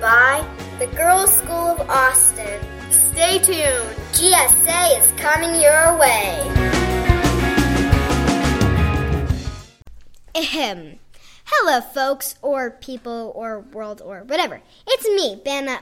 by the Girls School of Austin. Stay tuned. GSA is coming your way. Ahem. Hello, folks, or people, or world, or whatever. It's me, Banna.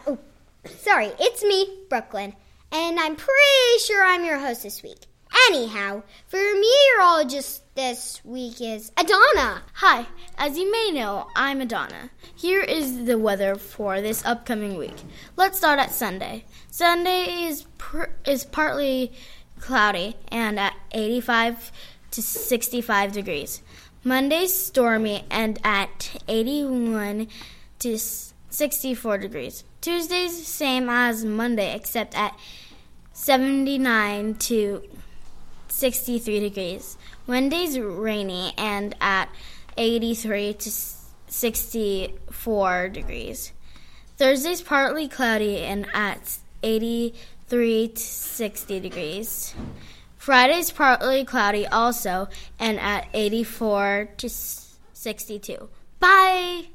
Sorry, it's me, Brooklyn, and I'm pretty sure I'm your host this week. Anyhow, for meteorologist this week is Adana. Hi, as you may know, I'm Adana. Here is the weather for this upcoming week. Let's start at Sunday. Sunday is pr- is partly cloudy and at 85 to 65 degrees. Monday's stormy and at 81 to 64 degrees. Tuesday's same as Monday except at 79 to 63 degrees. Wednesday's rainy and at 83 to 64 degrees. Thursday's partly cloudy and at 83 to 60 degrees. Friday's partly cloudy also and at 84 to 62. Bye!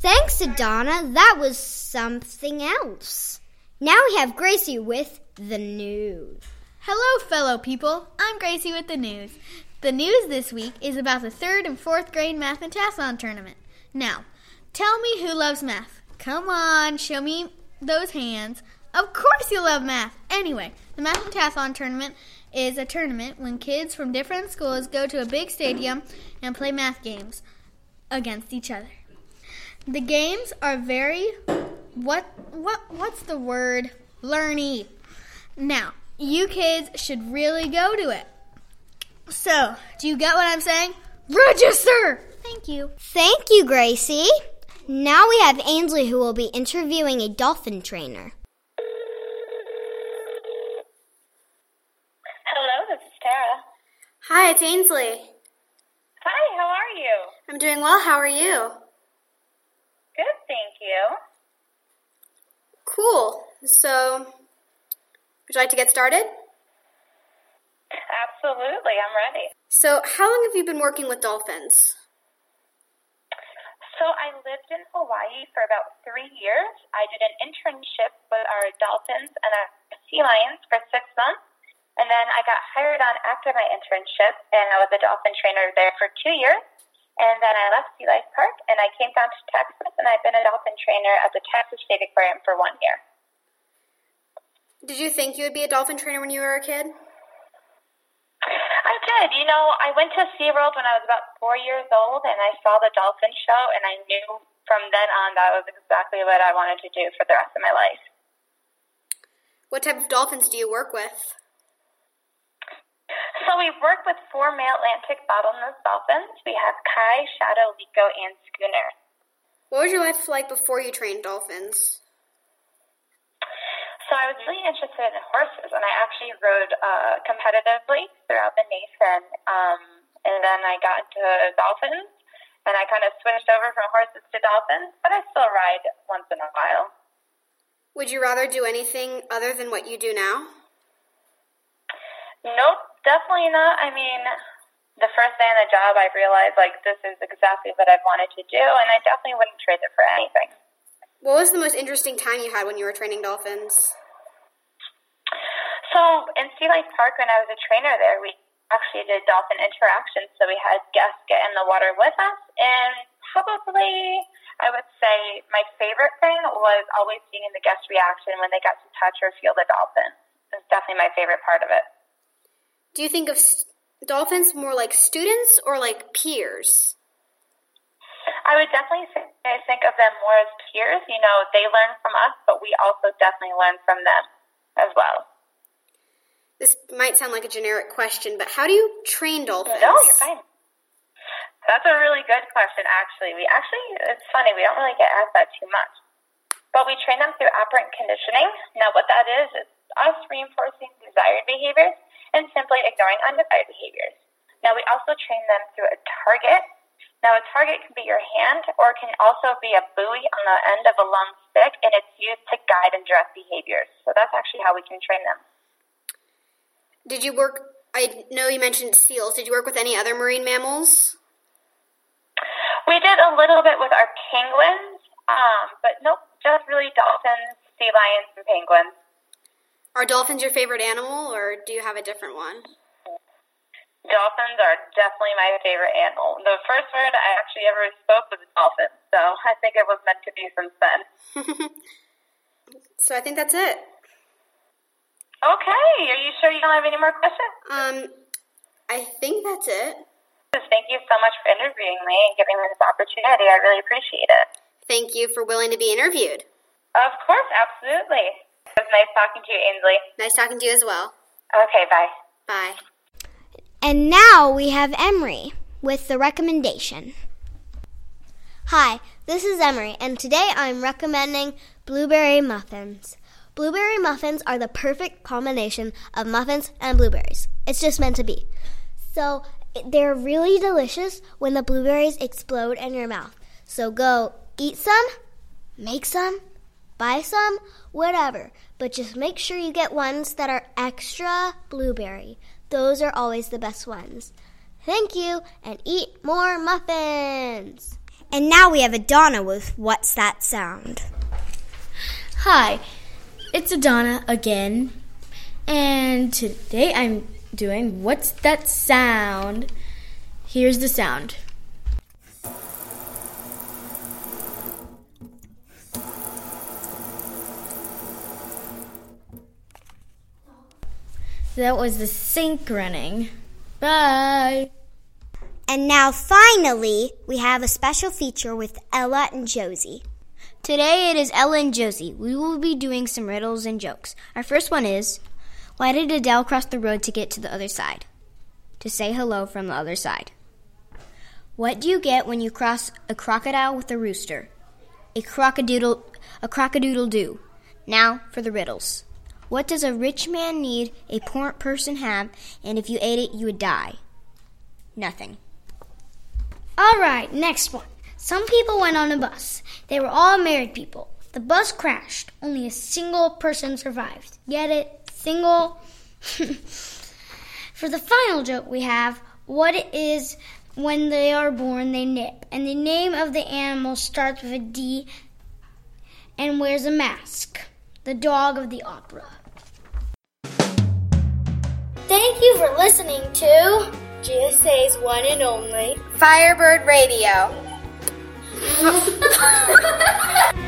Thanks, Adana. That was something else. Now we have Gracie with the news. Hello, fellow people. I'm Gracie with the news. The news this week is about the third and fourth grade math and tasson tournament. Now, tell me who loves math. Come on, show me those hands. Of course you love math. Anyway, the math and tasson tournament is a tournament when kids from different schools go to a big stadium and play math games against each other. The games are very what what what's the word? Learny. Now, you kids should really go to it. So, do you get what I'm saying? Register! Thank you. Thank you, Gracie. Now we have Ainsley who will be interviewing a dolphin trainer. Hello, this is Tara. Hi, it's Ainsley. Hi, how are you? I'm doing well. How are you? Good, thank you. Cool. So, would you like to get started? Absolutely, I'm ready. So, how long have you been working with dolphins? So, I lived in Hawaii for about three years. I did an internship with our dolphins and our sea lions for six months. And then I got hired on after my internship, and I was a dolphin trainer there for two years. And then I left Sea Life Park, and I came down to Texas, and I've been a dolphin trainer at the Texas State Aquarium for one year. Did you think you would be a dolphin trainer when you were a kid? I did. You know, I went to SeaWorld when I was about four years old, and I saw the dolphin show, and I knew from then on that was exactly what I wanted to do for the rest of my life. What type of dolphins do you work with? So we work with four male Atlantic bottlenose dolphins. We have Kai, Shadow, Liko, and Schooner. What was your life like before you trained dolphins? I was really interested in horses, and I actually rode uh, competitively throughout the nation. Um, and then I got into dolphins, and I kind of switched over from horses to dolphins, but I still ride once in a while. Would you rather do anything other than what you do now? Nope, definitely not. I mean, the first day on the job, I realized like this is exactly what I wanted to do, and I definitely wouldn't trade it for anything. What was the most interesting time you had when you were training dolphins? So in Sea Life Park, when I was a trainer there, we actually did dolphin interactions. So we had guests get in the water with us, and probably I would say my favorite thing was always seeing the guest reaction when they got to touch or feel the dolphin. It's definitely my favorite part of it. Do you think of dolphins more like students or like peers? I would definitely say I think of them more as peers. You know, they learn from us, but we also definitely learn from them as well. This might sound like a generic question, but how do you train dolphins? No, you're fine. That's a really good question, actually. We actually, it's funny, we don't really get asked that too much. But we train them through operant conditioning. Now, what that is, is us reinforcing desired behaviors and simply ignoring undesired behaviors. Now, we also train them through a target. Now, a target can be your hand or it can also be a buoy on the end of a long stick, and it's used to guide and direct behaviors. So that's actually how we can train them. Did you work? I know you mentioned seals. Did you work with any other marine mammals? We did a little bit with our penguins. Um, but nope, just really dolphins, sea lions, and penguins. Are dolphins your favorite animal, or do you have a different one? Dolphins are definitely my favorite animal. The first word I actually ever spoke was dolphin, so I think it was meant to be since then. So I think that's it. Okay, are you sure you don't have any more questions? Um, I think that's it. Thank you so much for interviewing me and giving me this opportunity. I really appreciate it. Thank you for willing to be interviewed. Of course, absolutely. It was nice talking to you, Ainsley. Nice talking to you as well. Okay, bye. Bye. And now we have Emery with the recommendation. Hi, this is Emery, and today I'm recommending blueberry muffins. Blueberry muffins are the perfect combination of muffins and blueberries. It's just meant to be. So they're really delicious when the blueberries explode in your mouth. So go eat some, make some, buy some, whatever. But just make sure you get ones that are extra blueberry. Those are always the best ones. Thank you, and eat more muffins. And now we have Adana with What's That Sound? Hi, it's Adana again, and today I'm doing What's That Sound? Here's the sound. That was the sink running. Bye. And now finally, we have a special feature with Ella and Josie. Today it is Ella and Josie. We will be doing some riddles and jokes. Our first one is Why did Adele cross the road to get to the other side? To say hello from the other side. What do you get when you cross a crocodile with a rooster? A crocodile a crocodile do. Now for the riddles. What does a rich man need a poor person have, and if you ate it you would die? Nothing. All right, next one. Some people went on a bus. They were all married people. The bus crashed. Only a single person survived. Get it? Single? For the final joke, we have what it is when they are born, they nip. And the name of the animal starts with a D and wears a mask. The dog of the opera. Thank you for listening to GSA's one and only Firebird Radio. ハハハハ!